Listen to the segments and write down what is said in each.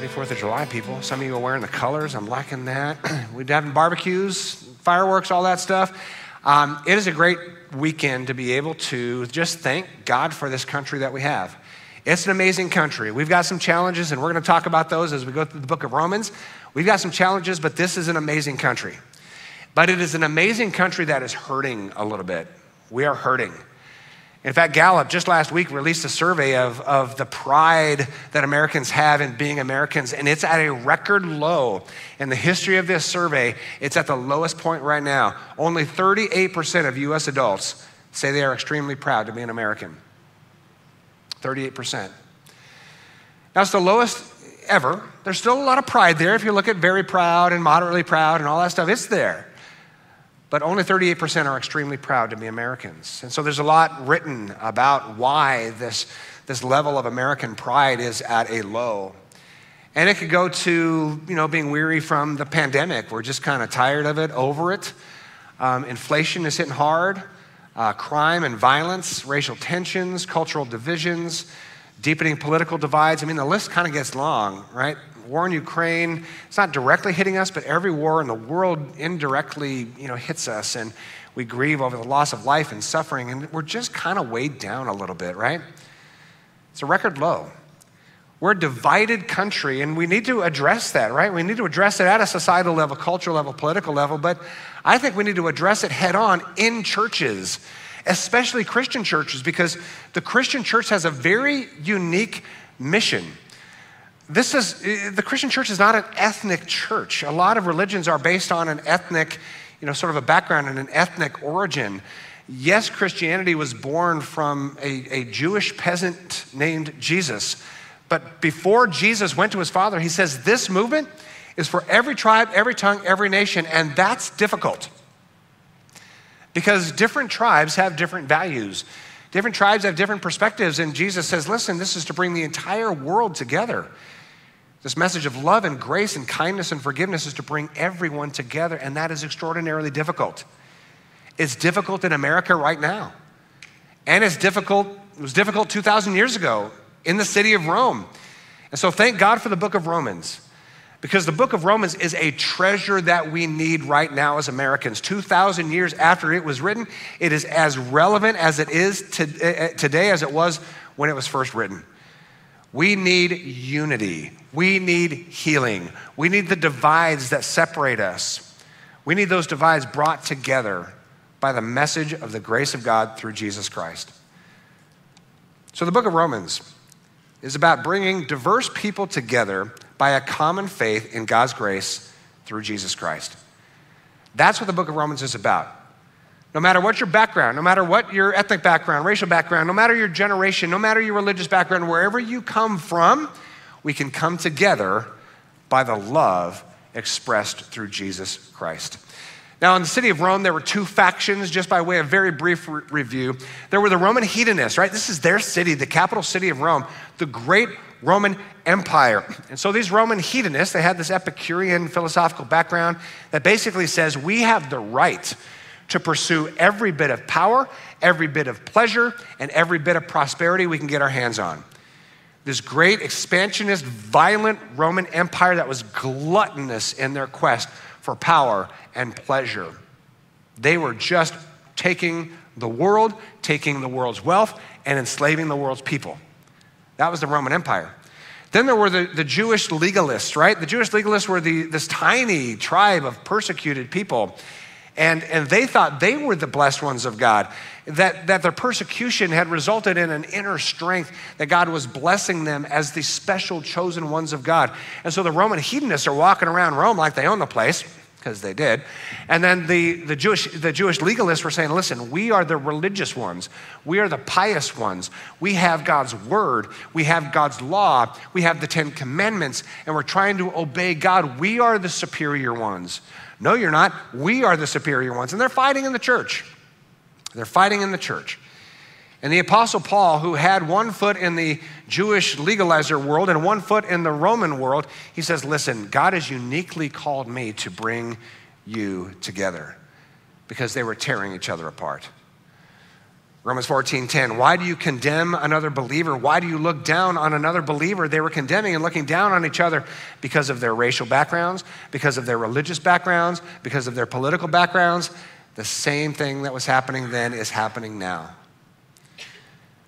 Happy 4th of July, people. Some of you are wearing the colors. I'm liking that. We're having barbecues, fireworks, all that stuff. Um, it is a great weekend to be able to just thank God for this country that we have. It's an amazing country. We've got some challenges, and we're going to talk about those as we go through the book of Romans. We've got some challenges, but this is an amazing country. But it is an amazing country that is hurting a little bit. We are hurting. In fact, Gallup just last week released a survey of, of the pride that Americans have in being Americans, and it's at a record low. In the history of this survey, it's at the lowest point right now. Only 38% of US adults say they are extremely proud to be an American. 38%. Now, it's the lowest ever. There's still a lot of pride there. If you look at very proud and moderately proud and all that stuff, it's there but only 38% are extremely proud to be Americans. And so there's a lot written about why this, this level of American pride is at a low. And it could go to, you know, being weary from the pandemic. We're just kind of tired of it, over it. Um, inflation is hitting hard. Uh, crime and violence, racial tensions, cultural divisions, deepening political divides. I mean, the list kind of gets long, right? war in Ukraine, it's not directly hitting us, but every war in the world indirectly, you know, hits us and we grieve over the loss of life and suffering and we're just kind of weighed down a little bit, right? It's a record low. We're a divided country and we need to address that, right? We need to address it at a societal level, cultural level, political level, but I think we need to address it head on in churches, especially Christian churches, because the Christian church has a very unique mission this is the Christian church is not an ethnic church. A lot of religions are based on an ethnic, you know, sort of a background and an ethnic origin. Yes, Christianity was born from a, a Jewish peasant named Jesus. But before Jesus went to his father, he says, This movement is for every tribe, every tongue, every nation, and that's difficult. Because different tribes have different values. Different tribes have different perspectives, and Jesus says, Listen, this is to bring the entire world together. This message of love and grace and kindness and forgiveness is to bring everyone together, and that is extraordinarily difficult. It's difficult in America right now. And it's difficult, it was difficult 2,000 years ago in the city of Rome. And so thank God for the book of Romans, because the book of Romans is a treasure that we need right now as Americans. 2,000 years after it was written, it is as relevant as it is to, uh, today as it was when it was first written. We need unity. We need healing. We need the divides that separate us. We need those divides brought together by the message of the grace of God through Jesus Christ. So, the book of Romans is about bringing diverse people together by a common faith in God's grace through Jesus Christ. That's what the book of Romans is about. No matter what your background, no matter what your ethnic background, racial background, no matter your generation, no matter your religious background, wherever you come from, we can come together by the love expressed through Jesus Christ. Now, in the city of Rome, there were two factions, just by way of very brief re- review. There were the Roman hedonists, right? This is their city, the capital city of Rome, the great Roman Empire. And so these Roman hedonists, they had this Epicurean philosophical background that basically says we have the right to pursue every bit of power, every bit of pleasure, and every bit of prosperity we can get our hands on. This great expansionist, violent Roman Empire that was gluttonous in their quest for power and pleasure. They were just taking the world, taking the world's wealth, and enslaving the world's people. That was the Roman Empire. Then there were the, the Jewish legalists, right? The Jewish legalists were the, this tiny tribe of persecuted people and, and they thought they were the blessed ones of God, that, that their persecution had resulted in an inner strength, that God was blessing them as the special chosen ones of God. And so the Roman hedonists are walking around Rome like they own the place, because they did. And then the, the, Jewish, the Jewish legalists were saying, listen, we are the religious ones. We are the pious ones. We have God's word. We have God's law. We have the Ten Commandments, and we're trying to obey God. We are the superior ones. No, you're not. We are the superior ones. And they're fighting in the church. They're fighting in the church. And the Apostle Paul, who had one foot in the Jewish legalizer world and one foot in the Roman world, he says, Listen, God has uniquely called me to bring you together because they were tearing each other apart. Romans 14:10 Why do you condemn another believer? Why do you look down on another believer? They were condemning and looking down on each other because of their racial backgrounds, because of their religious backgrounds, because of their political backgrounds. The same thing that was happening then is happening now.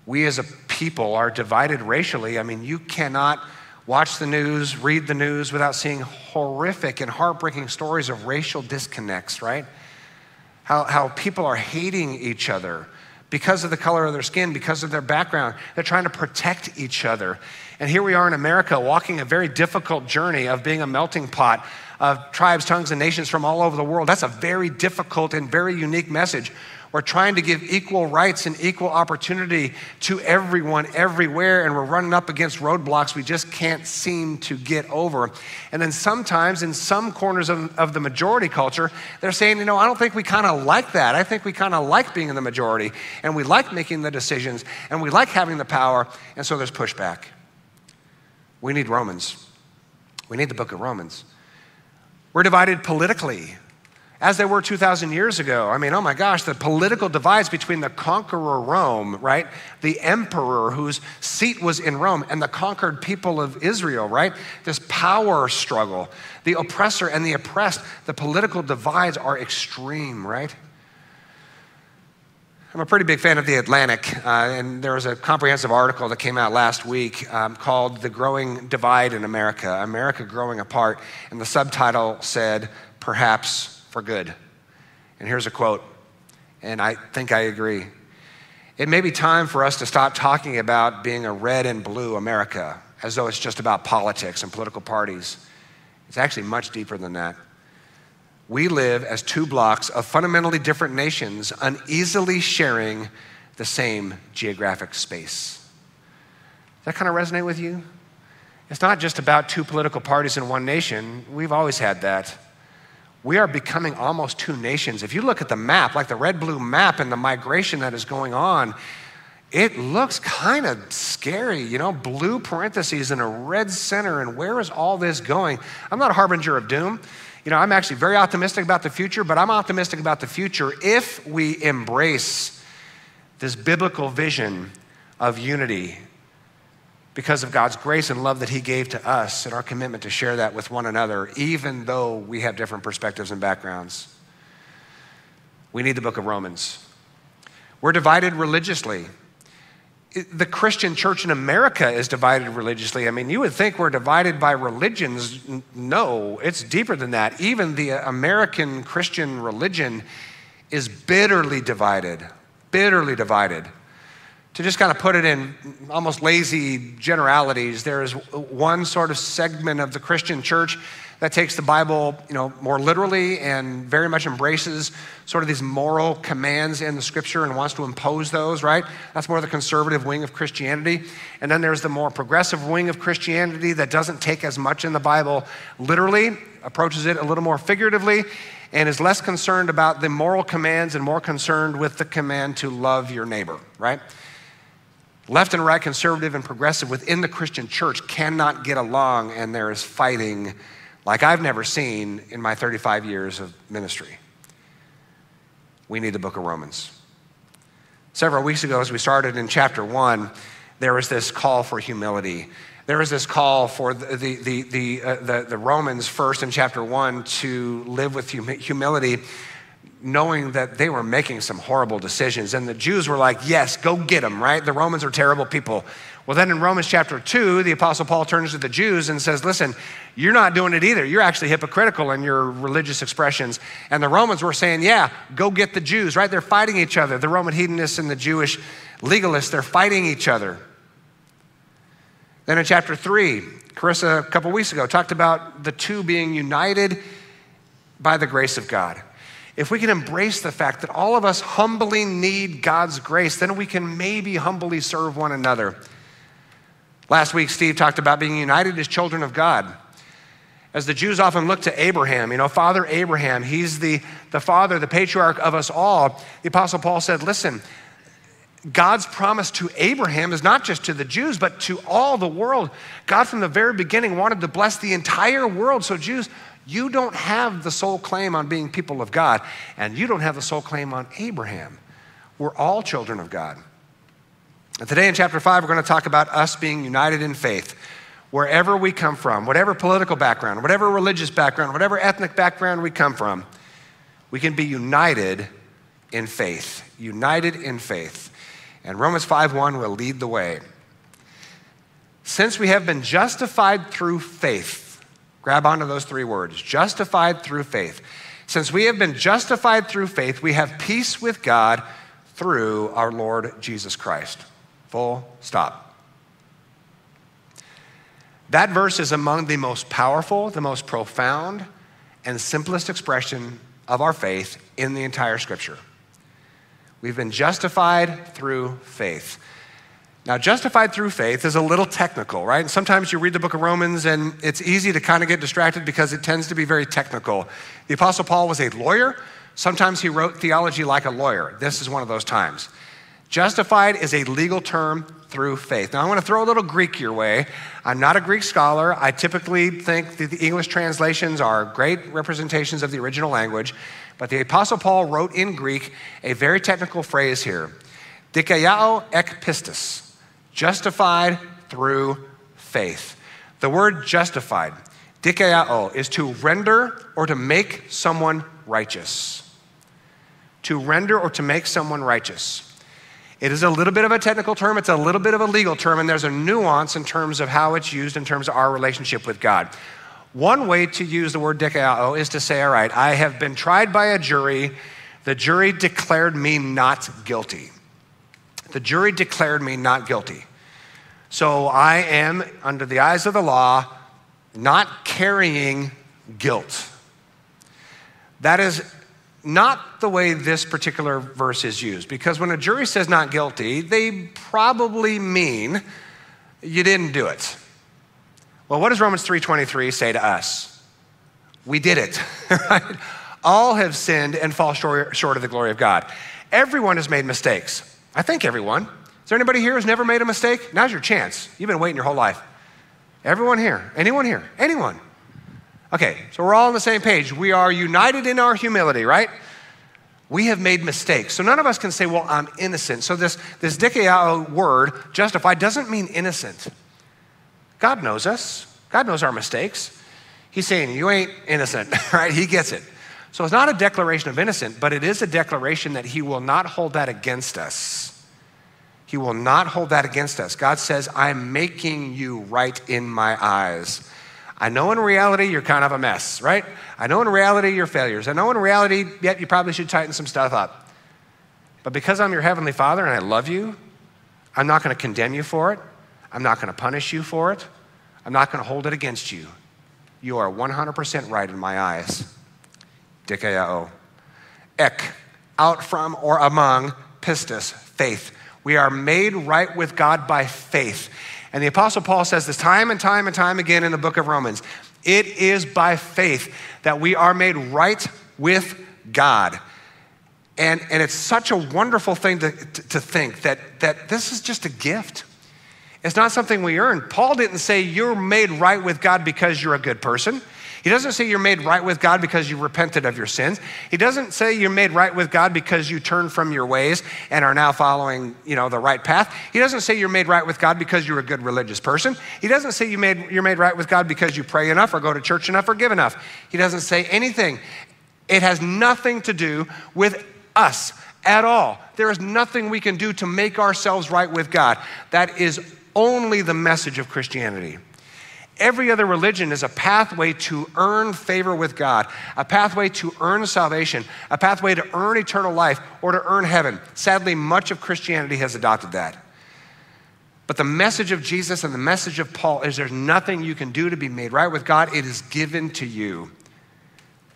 We as a people are divided racially. I mean, you cannot watch the news, read the news without seeing horrific and heartbreaking stories of racial disconnects, right? How, how people are hating each other because of the color of their skin, because of their background. They're trying to protect each other. And here we are in America walking a very difficult journey of being a melting pot of tribes, tongues, and nations from all over the world. That's a very difficult and very unique message. We're trying to give equal rights and equal opportunity to everyone everywhere, and we're running up against roadblocks we just can't seem to get over. And then sometimes, in some corners of, of the majority culture, they're saying, you know, I don't think we kind of like that. I think we kind of like being in the majority, and we like making the decisions, and we like having the power, and so there's pushback. We need Romans. We need the book of Romans. We're divided politically as they were 2,000 years ago. I mean, oh my gosh, the political divides between the conqueror Rome, right? The emperor whose seat was in Rome and the conquered people of Israel, right? This power struggle, the oppressor and the oppressed, the political divides are extreme, right? I'm a pretty big fan of The Atlantic, uh, and there was a comprehensive article that came out last week um, called The Growing Divide in America America Growing Apart. And the subtitle said, Perhaps for good. And here's a quote, and I think I agree. It may be time for us to stop talking about being a red and blue America as though it's just about politics and political parties. It's actually much deeper than that. We live as two blocks of fundamentally different nations, uneasily sharing the same geographic space. Does that kind of resonate with you? It's not just about two political parties in one nation. We've always had that we are becoming almost two nations. If you look at the map, like the red blue map and the migration that is going on, it looks kind of scary, you know, blue parentheses and a red center. And where is all this going? I'm not a harbinger of doom. You know, I'm actually very optimistic about the future, but I'm optimistic about the future if we embrace this biblical vision of unity because of God's grace and love that He gave to us and our commitment to share that with one another, even though we have different perspectives and backgrounds. We need the book of Romans. We're divided religiously. The Christian church in America is divided religiously. I mean, you would think we're divided by religions. No, it's deeper than that. Even the American Christian religion is bitterly divided, bitterly divided to just kind of put it in almost lazy generalities, there is one sort of segment of the Christian church that takes the Bible, you know, more literally and very much embraces sort of these moral commands in the scripture and wants to impose those, right? That's more the conservative wing of Christianity. And then there's the more progressive wing of Christianity that doesn't take as much in the Bible literally, approaches it a little more figuratively, and is less concerned about the moral commands and more concerned with the command to love your neighbor, right? Left and right, conservative and progressive within the Christian church cannot get along, and there is fighting like I've never seen in my 35 years of ministry. We need the book of Romans. Several weeks ago, as we started in chapter one, there was this call for humility. There was this call for the, the, the, the, uh, the, the Romans first in chapter one to live with humility knowing that they were making some horrible decisions. And the Jews were like, yes, go get them, right? The Romans are terrible people. Well, then in Romans chapter 2, the Apostle Paul turns to the Jews and says, listen, you're not doing it either. You're actually hypocritical in your religious expressions. And the Romans were saying, yeah, go get the Jews, right? They're fighting each other. The Roman hedonists and the Jewish legalists, they're fighting each other. Then in chapter 3, Carissa, a couple weeks ago, talked about the two being united by the grace of God if we can embrace the fact that all of us humbly need God's grace, then we can maybe humbly serve one another. Last week, Steve talked about being united as children of God. As the Jews often look to Abraham, you know, Father Abraham, he's the, the father, the patriarch of us all. The Apostle Paul said, listen, God's promise to Abraham is not just to the Jews, but to all the world. God, from the very beginning, wanted to bless the entire world. So, Jews, you don't have the sole claim on being people of God, and you don't have the sole claim on Abraham. We're all children of God. And today in chapter 5, we're going to talk about us being united in faith. Wherever we come from, whatever political background, whatever religious background, whatever ethnic background we come from, we can be united in faith. United in faith. And Romans 5:1 will lead the way. Since we have been justified through faith, grab onto those three words justified through faith. Since we have been justified through faith, we have peace with God through our Lord Jesus Christ. Full stop. That verse is among the most powerful, the most profound, and simplest expression of our faith in the entire scripture. We've been justified through faith. Now, justified through faith is a little technical, right? And sometimes you read the book of Romans and it's easy to kind of get distracted because it tends to be very technical. The Apostle Paul was a lawyer. Sometimes he wrote theology like a lawyer. This is one of those times. Justified is a legal term through faith. Now, I want to throw a little Greek your way. I'm not a Greek scholar. I typically think that the English translations are great representations of the original language, but the Apostle Paul wrote in Greek a very technical phrase here dikaiao ek pistis justified through faith. The word justified, dikaiao, is to render or to make someone righteous. To render or to make someone righteous. It is a little bit of a technical term, it's a little bit of a legal term, and there's a nuance in terms of how it's used in terms of our relationship with God. One way to use the word dikaiao is to say, all right, I have been tried by a jury. The jury declared me not guilty. The jury declared me not guilty. So I am, under the eyes of the law, not carrying guilt. That is not the way this particular verse is used, because when a jury says not guilty, they probably mean you didn't do it. Well, what does Romans 3:23 say to us? We did it, right? All have sinned and fall short, short of the glory of God. Everyone has made mistakes. I think everyone. Is there anybody here who's never made a mistake? Now's your chance. You've been waiting your whole life. Everyone here? Anyone here? Anyone? Okay, so we're all on the same page. We are united in our humility, right? We have made mistakes. So none of us can say, well, I'm innocent. So this, this dikaiao word, justified, doesn't mean innocent. God knows us. God knows our mistakes. He's saying, you ain't innocent, right? He gets it. So it's not a declaration of innocent, but it is a declaration that he will not hold that against us. He will not hold that against us. God says, I'm making you right in my eyes. I know in reality you're kind of a mess, right? I know in reality you're failures. I know in reality, yet you probably should tighten some stuff up. But because I'm your heavenly father and I love you, I'm not going to condemn you for it. I'm not going to punish you for it. I'm not going to hold it against you. You are 100% right in my eyes. Dikaiao. Ek, out from or among, pistis, faith. We are made right with God by faith. And the Apostle Paul says this time and time and time again in the book of Romans. It is by faith that we are made right with God. And, and it's such a wonderful thing to, to, to think that, that this is just a gift. It's not something we earn. Paul didn't say you're made right with God because you're a good person. He doesn't say you're made right with God because you repented of your sins. He doesn't say you're made right with God because you turned from your ways and are now following, you know, the right path. He doesn't say you're made right with God because you're a good religious person. He doesn't say you made, you're made right with God because you pray enough or go to church enough or give enough. He doesn't say anything. It has nothing to do with us at all. There is nothing we can do to make ourselves right with God. That is only the message of Christianity. Every other religion is a pathway to earn favor with God, a pathway to earn salvation, a pathway to earn eternal life or to earn heaven. Sadly, much of Christianity has adopted that. But the message of Jesus and the message of Paul is there's nothing you can do to be made right with God. It is given to you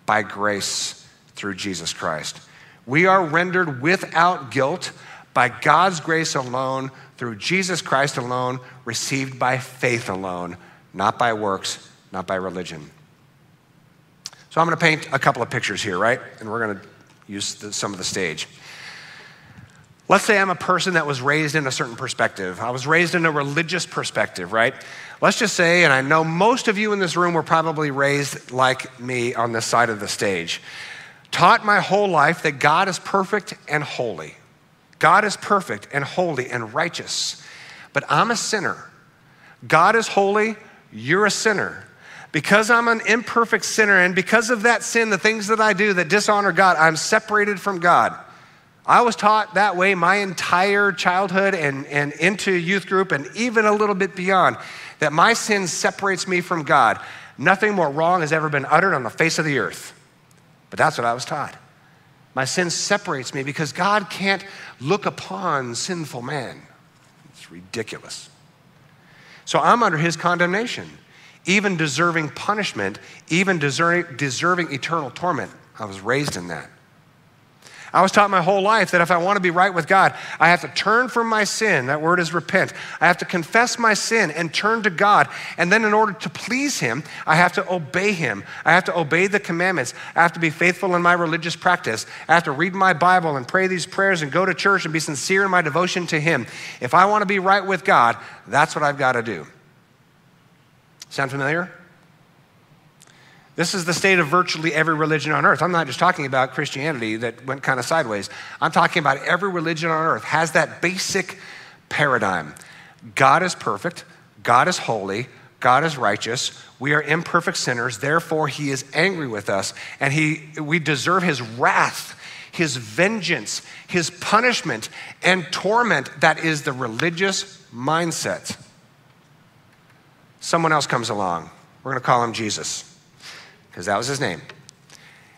by grace through Jesus Christ. We are rendered without guilt by God's grace alone, through Jesus Christ alone, received by faith alone not by works, not by religion. So I'm going to paint a couple of pictures here, right? And we're going to use the, some of the stage. Let's say I'm a person that was raised in a certain perspective. I was raised in a religious perspective, right? Let's just say, and I know most of you in this room were probably raised like me on this side of the stage. Taught my whole life that God is perfect and holy. God is perfect and holy and righteous, but I'm a sinner. God is holy, you're a sinner. Because I'm an imperfect sinner, and because of that sin, the things that I do that dishonor God, I'm separated from God. I was taught that way my entire childhood and, and into youth group and even a little bit beyond that my sin separates me from God. Nothing more wrong has ever been uttered on the face of the earth. But that's what I was taught. My sin separates me because God can't look upon sinful man. It's ridiculous. So I'm under his condemnation, even deserving punishment, even deserving, deserving eternal torment. I was raised in that. I was taught my whole life that if I want to be right with God, I have to turn from my sin. That word is repent. I have to confess my sin and turn to God. And then, in order to please Him, I have to obey Him. I have to obey the commandments. I have to be faithful in my religious practice. I have to read my Bible and pray these prayers and go to church and be sincere in my devotion to Him. If I want to be right with God, that's what I've got to do. Sound familiar? This is the state of virtually every religion on earth. I'm not just talking about Christianity that went kind of sideways. I'm talking about every religion on earth has that basic paradigm. God is perfect, God is holy, God is righteous. We are imperfect sinners, therefore he is angry with us and he we deserve his wrath, his vengeance, his punishment and torment. That is the religious mindset. Someone else comes along. We're going to call him Jesus because that was his name.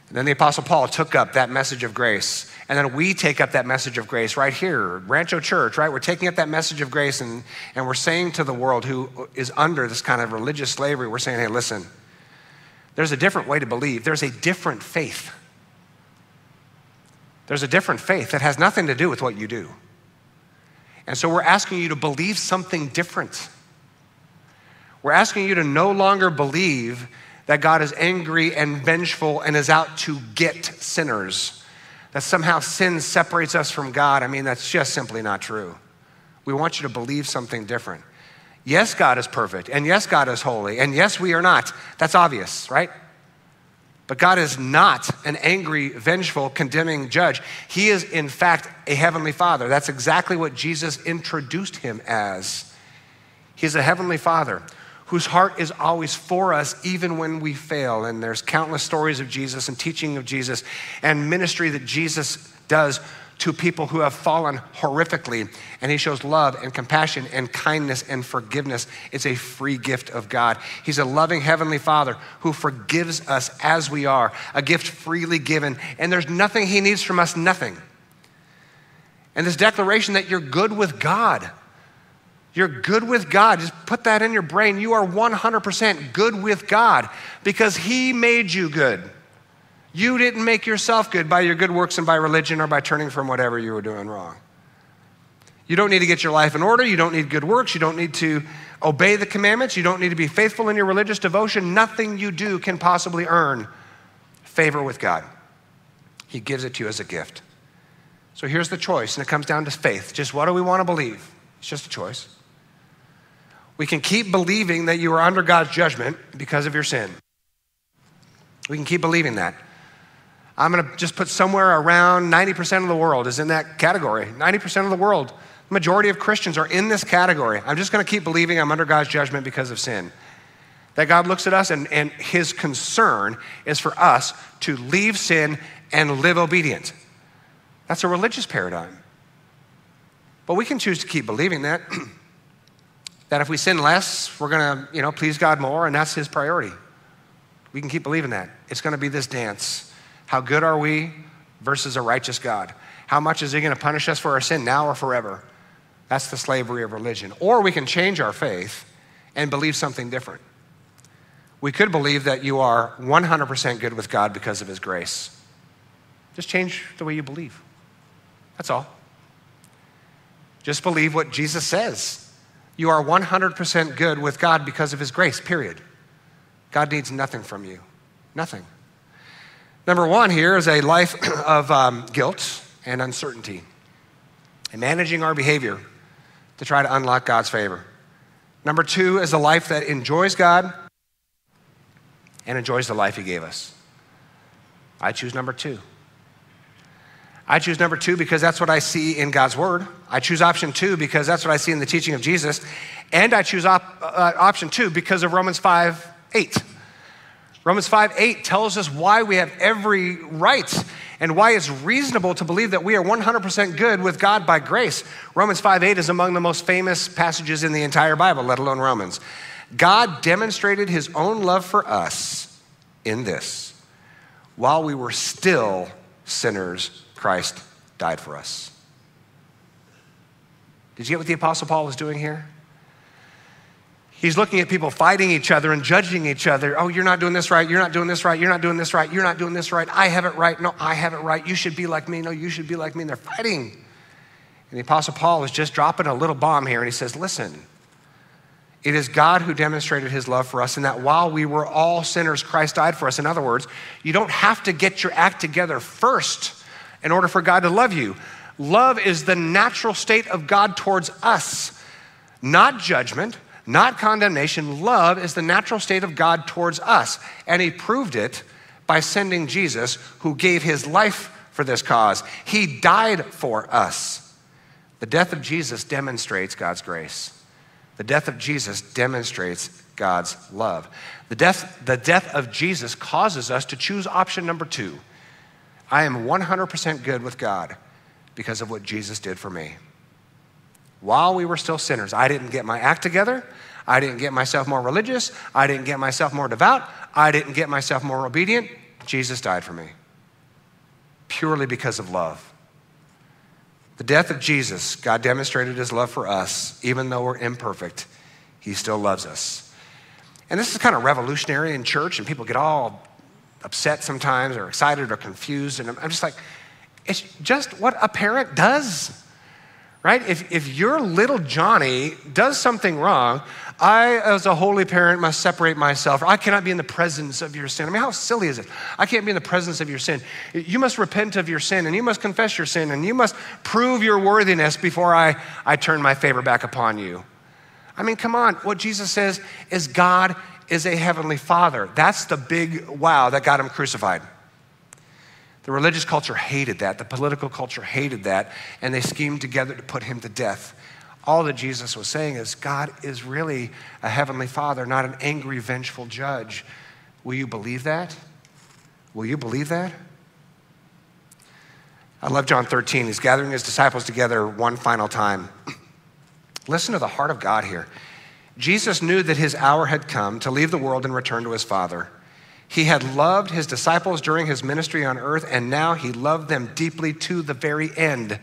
And then the Apostle Paul took up that message of grace. And then we take up that message of grace right here, Rancho Church, right? We're taking up that message of grace and, and we're saying to the world who is under this kind of religious slavery, we're saying, hey, listen, there's a different way to believe, there's a different faith. There's a different faith that has nothing to do with what you do. And so we're asking you to believe something different. We're asking you to no longer believe that God is angry and vengeful and is out to get sinners, that somehow sin separates us from God. I mean, that's just simply not true. We want you to believe something different. Yes, God is perfect, and yes, God is holy, and yes, we are not. That's obvious, right? But God is not an angry, vengeful, condemning judge. He is, in fact, a heavenly father. That's exactly what Jesus introduced him as. He's a heavenly father whose heart is always for us, even when we fail. And there's countless stories of Jesus and teaching of Jesus and ministry that Jesus does to people who have fallen horrifically. And he shows love and compassion and kindness and forgiveness. It's a free gift of God. He's a loving Heavenly Father who forgives us as we are, a gift freely given. And there's nothing he needs from us, nothing. And this declaration that you're good with God you're good with God. Just put that in your brain. You are 100% good with God because He made you good. You didn't make yourself good by your good works and by religion or by turning from whatever you were doing wrong. You don't need to get your life in order. You don't need good works. You don't need to obey the commandments. You don't need to be faithful in your religious devotion. Nothing you do can possibly earn favor with God. He gives it to you as a gift. So here's the choice, and it comes down to faith. Just what do we want to believe? It's just a choice. We can keep believing that you are under God's judgment because of your sin. We can keep believing that. I'm going to just put somewhere around 90% of the world is in that category. 90% of the world, majority of Christians are in this category. I'm just going to keep believing I'm under God's judgment because of sin. That God looks at us and, and his concern is for us to leave sin and live obedient. That's a religious paradigm. But we can choose to keep believing that. that if we sin less, we're going to, you know, please God more, and that's his priority. We can keep believing that. It's going to be this dance. How good are we versus a righteous God? How much is he going to punish us for our sin now or forever? That's the slavery of religion. Or we can change our faith and believe something different. We could believe that you are 100% good with God because of his grace. Just change the way you believe. That's all. Just believe what Jesus says you are 100% good with God because of His grace, period. God needs nothing from you. Nothing. Number one here is a life of um, guilt and uncertainty and managing our behavior to try to unlock God's favor. Number two is a life that enjoys God and enjoys the life He gave us. I choose number two. I choose number two because that's what I see in God's word. I choose option two because that's what I see in the teaching of Jesus. And I choose op- uh, option two because of Romans 5 8. Romans 5 8 tells us why we have every right and why it's reasonable to believe that we are 100% good with God by grace. Romans 5 8 is among the most famous passages in the entire Bible, let alone Romans. God demonstrated his own love for us in this while we were still sinners, Christ died for us. Did you get what the Apostle Paul was doing here? He's looking at people fighting each other and judging each other. Oh, you're not doing this right. You're not doing this right. You're not doing this right. You're not doing this right. I have it right. No, I have it right. You should be like me. No, you should be like me. And they're fighting. And the Apostle Paul is just dropping a little bomb here and he says, Listen, it is God who demonstrated his love for us, and that while we were all sinners, Christ died for us. In other words, you don't have to get your act together first in order for God to love you. Love is the natural state of God towards us, not judgment, not condemnation. Love is the natural state of God towards us. And He proved it by sending Jesus, who gave His life for this cause. He died for us. The death of Jesus demonstrates God's grace. The death of Jesus demonstrates God's love. The death, the death of Jesus causes us to choose option number two I am 100% good with God because of what Jesus did for me. While we were still sinners, I didn't get my act together. I didn't get myself more religious. I didn't get myself more devout. I didn't get myself more obedient. Jesus died for me purely because of love. The death of Jesus, God demonstrated his love for us. Even though we're imperfect, he still loves us. And this is kind of revolutionary in church, and people get all upset sometimes or excited or confused. And I'm just like, it's just what a parent does, right? If, if your little Johnny does something wrong, I, as a holy parent, must separate myself. I cannot be in the presence of your sin. I mean, how silly is it? I can't be in the presence of your sin. You must repent of your sin and you must confess your sin and you must prove your worthiness before I, I turn my favor back upon you. I mean, come on. What Jesus says is God is a heavenly father. That's the big wow that got him crucified. The religious culture hated that, the political culture hated that, and they schemed together to put him to death. All that Jesus was saying is God is really a heavenly father, not an angry, vengeful judge. Will you believe that? Will you believe that? I love John 13. He's gathering his disciples together one final time. Listen to the heart of God here. Jesus knew that his hour had come to leave the world and return to his Father. He had loved his disciples during his ministry on earth, and now he loved them deeply to the very end.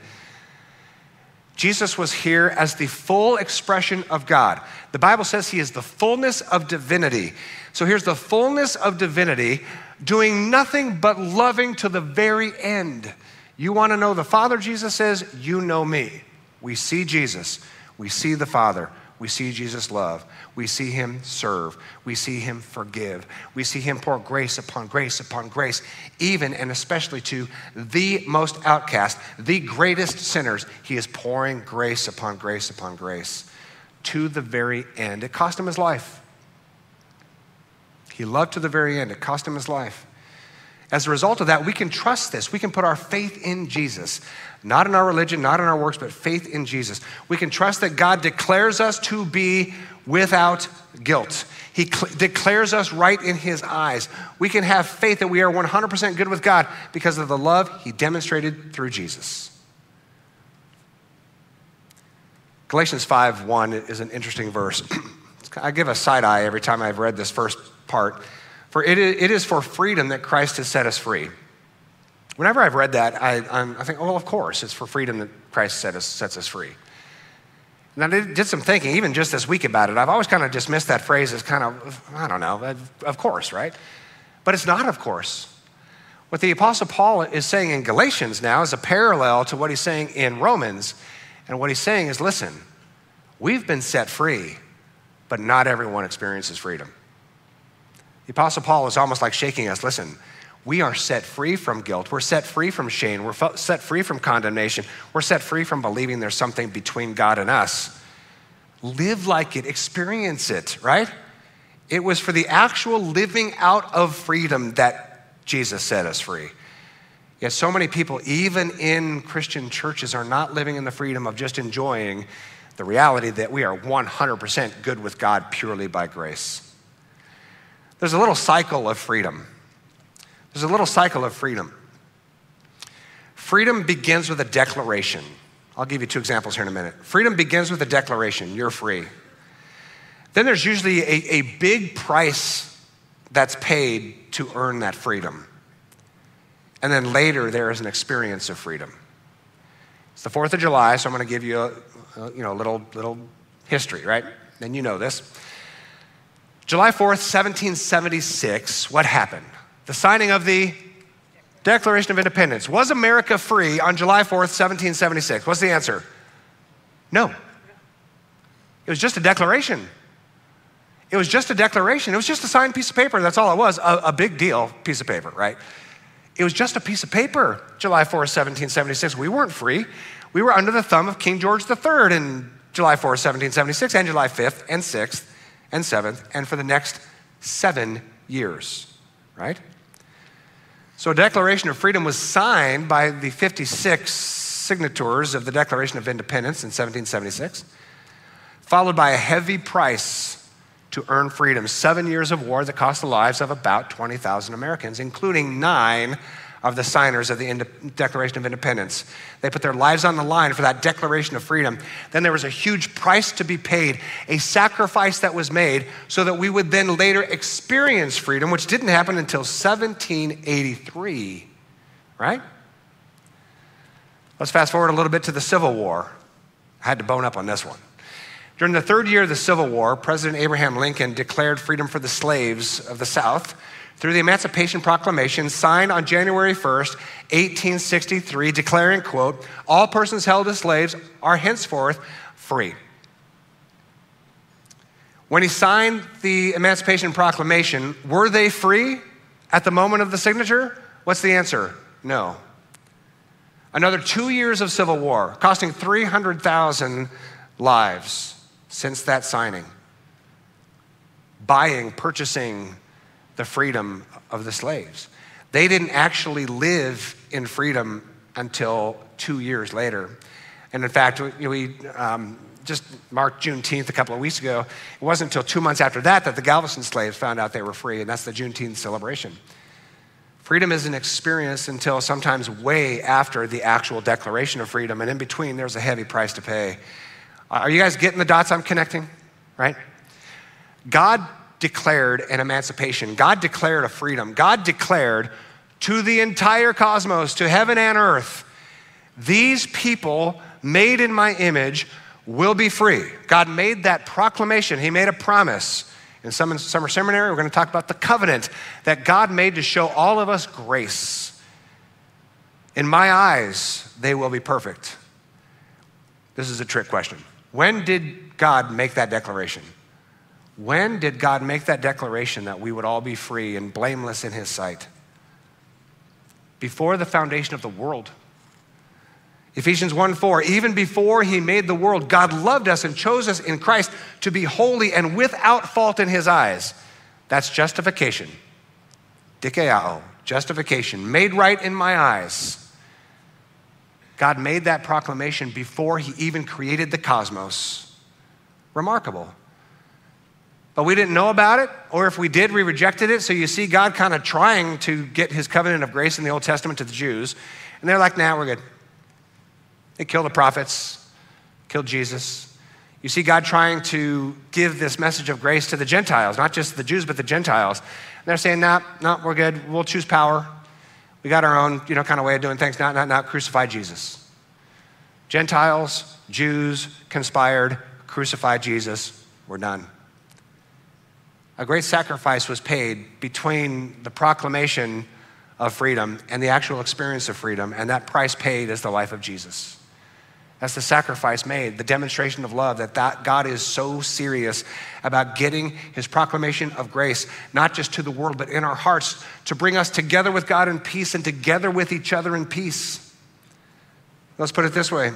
Jesus was here as the full expression of God. The Bible says he is the fullness of divinity. So here's the fullness of divinity, doing nothing but loving to the very end. You want to know the Father, Jesus says, you know me. We see Jesus, we see the Father we see Jesus love. We see him serve. We see him forgive. We see him pour grace upon grace upon grace, even and especially to the most outcast, the greatest sinners. He is pouring grace upon grace upon grace to the very end. It cost him his life. He loved to the very end. It cost him his life. As a result of that, we can trust this. We can put our faith in Jesus, not in our religion, not in our works, but faith in Jesus. We can trust that God declares us to be without guilt. He cl- declares us right in His eyes. We can have faith that we are 100% good with God because of the love He demonstrated through Jesus. Galatians 5 1 is an interesting verse. I give a side eye every time I've read this first part. For it is for freedom that Christ has set us free. Whenever I've read that, I, I think, oh, well, of course, it's for freedom that Christ set us, sets us free. And I did some thinking, even just this week about it. I've always kind of dismissed that phrase as kind of, I don't know, of course, right? But it's not of course. What the Apostle Paul is saying in Galatians now is a parallel to what he's saying in Romans. And what he's saying is listen, we've been set free, but not everyone experiences freedom. The Apostle Paul is almost like shaking us. Listen, we are set free from guilt. We're set free from shame. We're set free from condemnation. We're set free from believing there's something between God and us. Live like it, experience it, right? It was for the actual living out of freedom that Jesus set us free. Yet so many people, even in Christian churches, are not living in the freedom of just enjoying the reality that we are 100% good with God purely by grace. There's a little cycle of freedom. There's a little cycle of freedom. Freedom begins with a declaration. I'll give you two examples here in a minute. Freedom begins with a declaration you're free. Then there's usually a, a big price that's paid to earn that freedom. And then later, there is an experience of freedom. It's the 4th of July, so I'm going to give you a, a, you know, a little, little history, right? And you know this. July 4th, 1776, what happened? The signing of the Declaration of Independence. Was America free on July 4th, 1776? What's the answer? No. It was just a declaration. It was just a declaration. It was just a signed piece of paper. That's all it was. A, a big deal piece of paper, right? It was just a piece of paper, July 4th, 1776. We weren't free. We were under the thumb of King George III in July 4th, 1776, and July 5th, and 6th, and 7th, and for the next seven years, right? So a Declaration of Freedom was signed by the 56 signatories of the Declaration of Independence in 1776, followed by a heavy price to earn freedom. Seven years of war that cost the lives of about 20,000 Americans, including nine of the signers of the Declaration of Independence. They put their lives on the line for that Declaration of Freedom. Then there was a huge price to be paid, a sacrifice that was made so that we would then later experience freedom, which didn't happen until 1783, right? Let's fast forward a little bit to the Civil War. I had to bone up on this one. During the third year of the Civil War, President Abraham Lincoln declared freedom for the slaves of the South through the Emancipation Proclamation signed on January 1st, 1863, declaring, quote, all persons held as slaves are henceforth free. When he signed the Emancipation Proclamation, were they free at the moment of the signature? What's the answer? No. Another two years of civil war, costing 300,000 lives since that signing. Buying, purchasing the freedom of the slaves. They didn't actually live in freedom until two years later. And in fact, we um, just marked Juneteenth a couple of weeks ago. It wasn't until two months after that that the Galveston slaves found out they were free, and that's the Juneteenth celebration. Freedom isn't experienced until sometimes way after the actual declaration of freedom, and in between, there's a heavy price to pay. Are you guys getting the dots I'm connecting? Right? God declared an emancipation. God declared a freedom. God declared to the entire cosmos, to heaven and earth, these people made in my image will be free. God made that proclamation. He made a promise. In summer seminary, we're going to talk about the covenant that God made to show all of us grace. In my eyes, they will be perfect. This is a trick question. When did God make that declaration? When did God make that declaration that we would all be free and blameless in His sight? Before the foundation of the world. Ephesians 1 4, even before He made the world, God loved us and chose us in Christ to be holy and without fault in His eyes. That's justification. Dikaiō, justification, made right in my eyes. God made that proclamation before he even created the cosmos. Remarkable. But we didn't know about it, or if we did, we rejected it. So you see God kind of trying to get his covenant of grace in the Old Testament to the Jews. And they're like, nah, we're good. They killed the prophets, killed Jesus. You see God trying to give this message of grace to the Gentiles, not just the Jews, but the Gentiles. And they're saying, nah, no, we're good. We'll choose power. We got our own, you know, kind of way of doing things. Not, not, not crucify Jesus. Gentiles, Jews conspired, crucified Jesus. We're done. A great sacrifice was paid between the proclamation of freedom and the actual experience of freedom, and that price paid is the life of Jesus. That's the sacrifice made, the demonstration of love that, that God is so serious about getting his proclamation of grace, not just to the world, but in our hearts, to bring us together with God in peace and together with each other in peace. Let's put it this way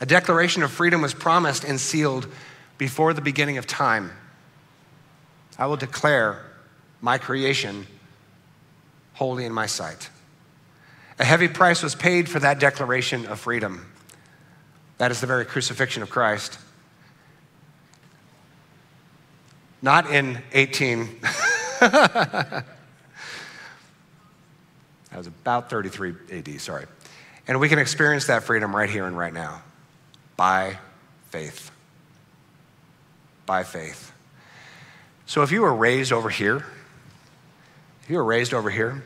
a declaration of freedom was promised and sealed before the beginning of time. I will declare my creation holy in my sight. A heavy price was paid for that declaration of freedom. That is the very crucifixion of Christ. Not in 18. that was about 33 AD, sorry. And we can experience that freedom right here and right now by faith. By faith. So if you were raised over here, if you were raised over here,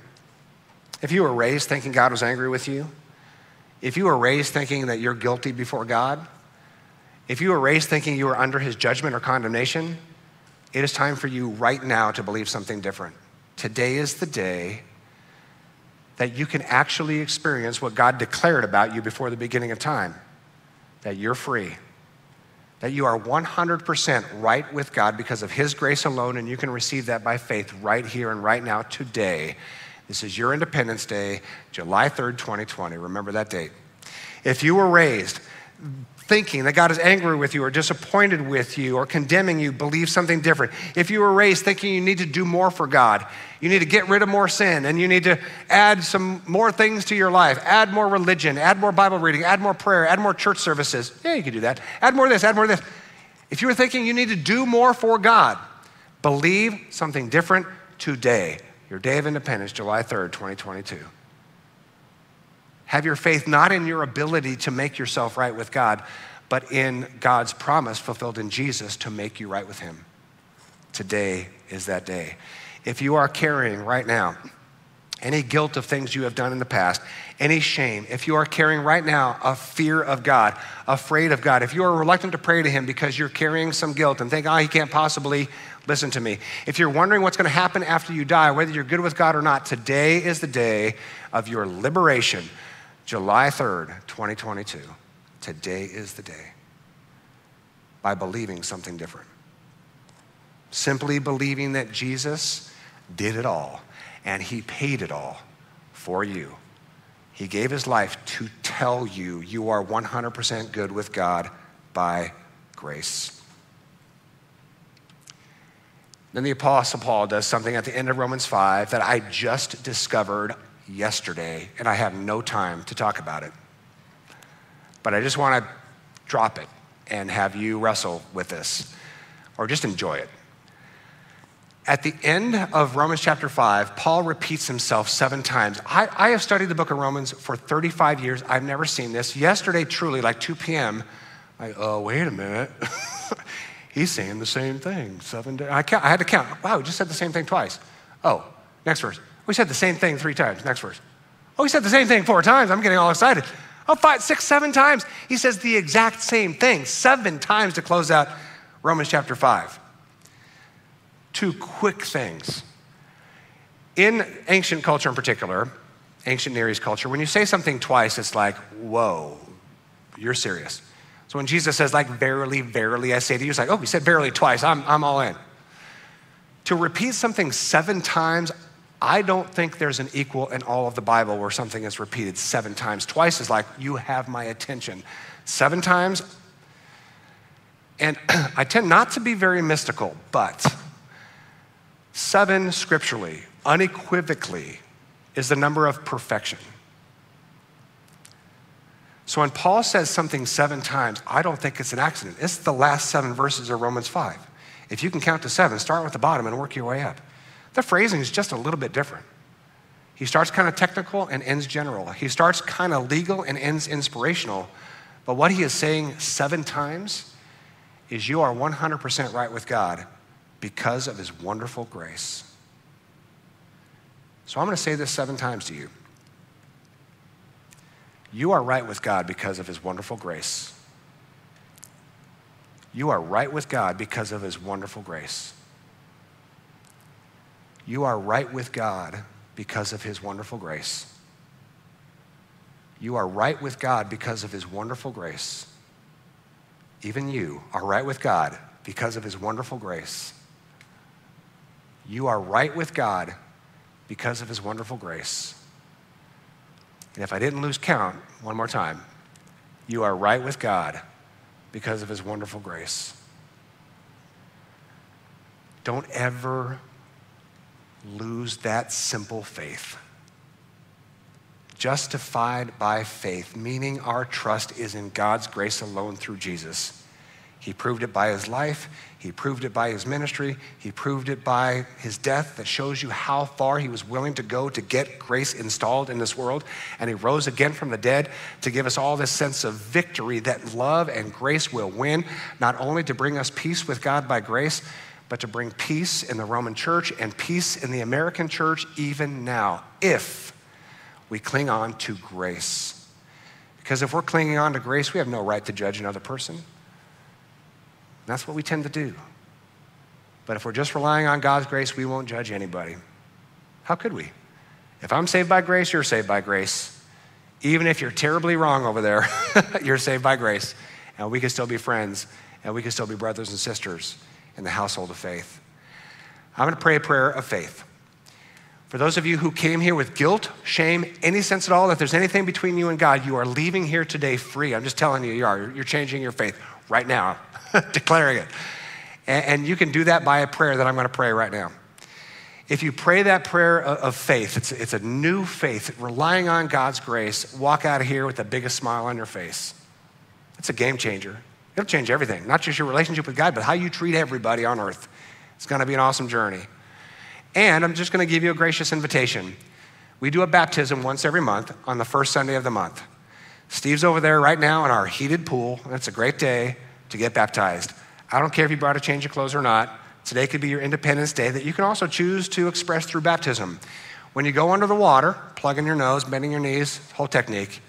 if you were raised thinking God was angry with you, if you were raised thinking that you're guilty before God, if you were raised thinking you were under his judgment or condemnation, it is time for you right now to believe something different. Today is the day that you can actually experience what God declared about you before the beginning of time that you're free, that you are 100% right with God because of His grace alone, and you can receive that by faith right here and right now today. This is your Independence Day, July 3rd, 2020. Remember that date. If you were raised thinking that God is angry with you or disappointed with you or condemning you, believe something different. If you were raised thinking you need to do more for God, you need to get rid of more sin and you need to add some more things to your life, add more religion, add more Bible reading, add more prayer, add more church services. Yeah, you can do that. Add more this, add more this. If you were thinking you need to do more for God, believe something different today. Your day of independence, July 3rd, 2022. Have your faith not in your ability to make yourself right with God, but in God's promise fulfilled in Jesus to make you right with Him. Today is that day. If you are carrying right now any guilt of things you have done in the past, any shame, if you are carrying right now a fear of God, afraid of God, if you are reluctant to pray to Him because you're carrying some guilt and think, oh, He can't possibly listen to me. If you're wondering what's going to happen after you die, whether you're good with God or not, today is the day of your liberation July 3rd, 2022, today is the day by believing something different. Simply believing that Jesus did it all and he paid it all for you. He gave his life to tell you you are 100% good with God by grace. Then the Apostle Paul does something at the end of Romans 5 that I just discovered yesterday, and I have no time to talk about it. But I just want to drop it and have you wrestle with this or just enjoy it. At the end of Romans chapter 5, Paul repeats himself seven times. I, I, have studied the book of Romans for 35 years. I've never seen this. Yesterday, truly, like 2 p.m., I, oh, wait a minute. He's saying the same thing. Seven days. I, I had to count. Wow, he just said the same thing twice. Oh, next verse. We said the same thing three times. Next verse. Oh, he said the same thing four times. I'm getting all excited. Oh, five, six, seven times. He says the exact same thing seven times to close out Romans chapter 5. Two quick things. In ancient culture in particular, ancient Near East culture, when you say something twice, it's like, whoa, you're serious. So when Jesus says, like, verily, verily, I say to you, it's like, oh, he said verily twice, I'm, I'm all in. To repeat something seven times, I don't think there's an equal in all of the Bible where something is repeated seven times. Twice is like, you have my attention. Seven times, and I tend not to be very mystical, but seven scripturally, unequivocally, is the number of perfection. So when Paul says something seven times, I don't think it's an accident. It's the last seven verses of Romans 5. If you can count to seven, start with the bottom and work your way up. The phrasing is just a little bit different. He starts kind of technical and ends general. He starts kind of legal and ends inspirational. But what he is saying seven times is you are 100% right with God because of his wonderful grace. So I'm going to say this seven times to you. You are right with God because of his wonderful grace. You are right with God because of his wonderful grace. You are right with God because of his wonderful grace. You are right with God because of his wonderful grace. Even you are right with God because of his wonderful grace. You are right with God because of his wonderful grace. And if I didn't lose count, one more time, you are right with God because of his wonderful grace. Don't ever lose that simple faith. justified by faith, meaning our trust is in God's grace alone through Jesus. He proved it by his life. He proved it by his ministry. He proved it by his death that shows you how far he was willing to go to get grace installed in this world. And he rose again from the dead to give us all this sense of victory that love and grace will win, not only to bring us peace with God by grace, but to bring peace in the Roman church and peace in the American church even now, if we cling on to grace. Because if we're clinging on to grace, we have no right to judge another person. That's what we tend to do. But if we're just relying on God's grace, we won't judge anybody. How could we? If I'm saved by grace, you're saved by grace. Even if you're terribly wrong over there, you're saved by grace. And we can still be friends, and we can still be brothers and sisters in the household of faith. I'm going to pray a prayer of faith. For those of you who came here with guilt, shame, any sense at all that there's anything between you and God, you are leaving here today free. I'm just telling you, you are. You're changing your faith right now, declaring it. And, you can do that by a prayer that I'm going to pray right now. If you pray that prayer of, of faith, it's, it's a new faith, relying on God's grace, walk out of here with the biggest smile on your face. It's a game changer. It'll change everything, not just your relationship with God, but how you treat everybody on earth. It's going to be an awesome journey. And I'm just going to give you a gracious invitation. We do a baptism once every month on the first Sunday of the month. Steve's over there right now in our heated pool, and it's a great day to get baptized. I don't care if you brought a change of clothes or not. Today could be your Independence Day that you can also choose to express through baptism. When you go under the water, plugging your nose, bending your knees, whole technique.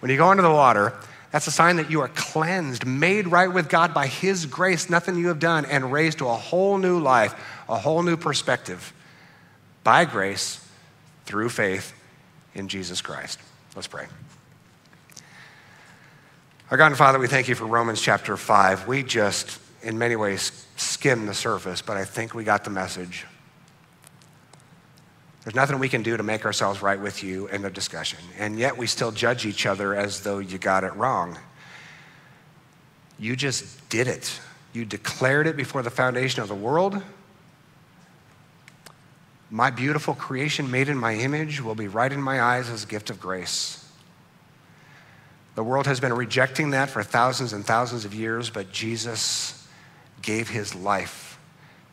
When you go under the water, that's a sign that you are cleansed, made right with God by His grace, nothing you have done, and raised to a whole new life, a whole new perspective by grace through faith in Jesus Christ. Let's pray. Our God and Father, we thank you for Romans chapter 5. We just, in many ways, skimmed the surface, but I think we got the message. There's nothing we can do to make ourselves right with you in the discussion, and yet we still judge each other as though you got it wrong. You just did it. You declared it before the foundation of the world. My beautiful creation made in my image will be right in my eyes as a gift of grace. The world has been rejecting that for thousands and thousands of years, but Jesus gave his life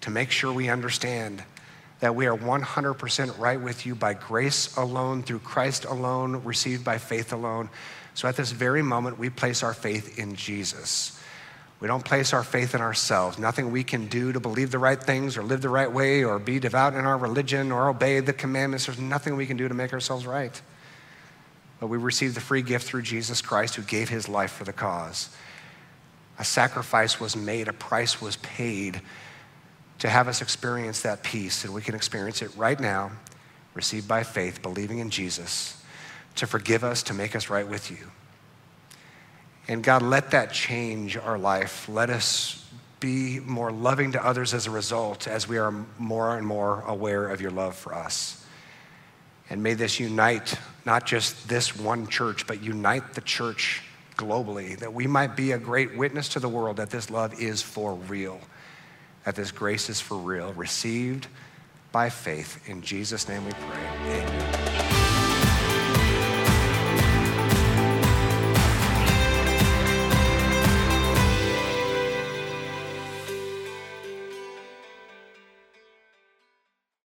to make sure we understand that we are 100% right with you by grace alone, through Christ alone, received by faith alone. So at this very moment, we place our faith in Jesus. We don't place our faith in ourselves. Nothing we can do to believe the right things or live the right way or be devout in our religion or obey the commandments. There's nothing we can do to make ourselves right. But we receive the free gift through Jesus Christ who gave his life for the cause. A sacrifice was made, a price was paid to have us experience that peace, and we can experience it right now, received by faith, believing in Jesus, to forgive us, to make us right with you. And God, let that change our life. Let us be more loving to others as a result, as we are more and more aware of your love for us. And may this unite not just this one church, but unite the church globally, that we might be a great witness to the world that this love is for real, that this grace is for real, received by faith. In Jesus' name we pray. Amen.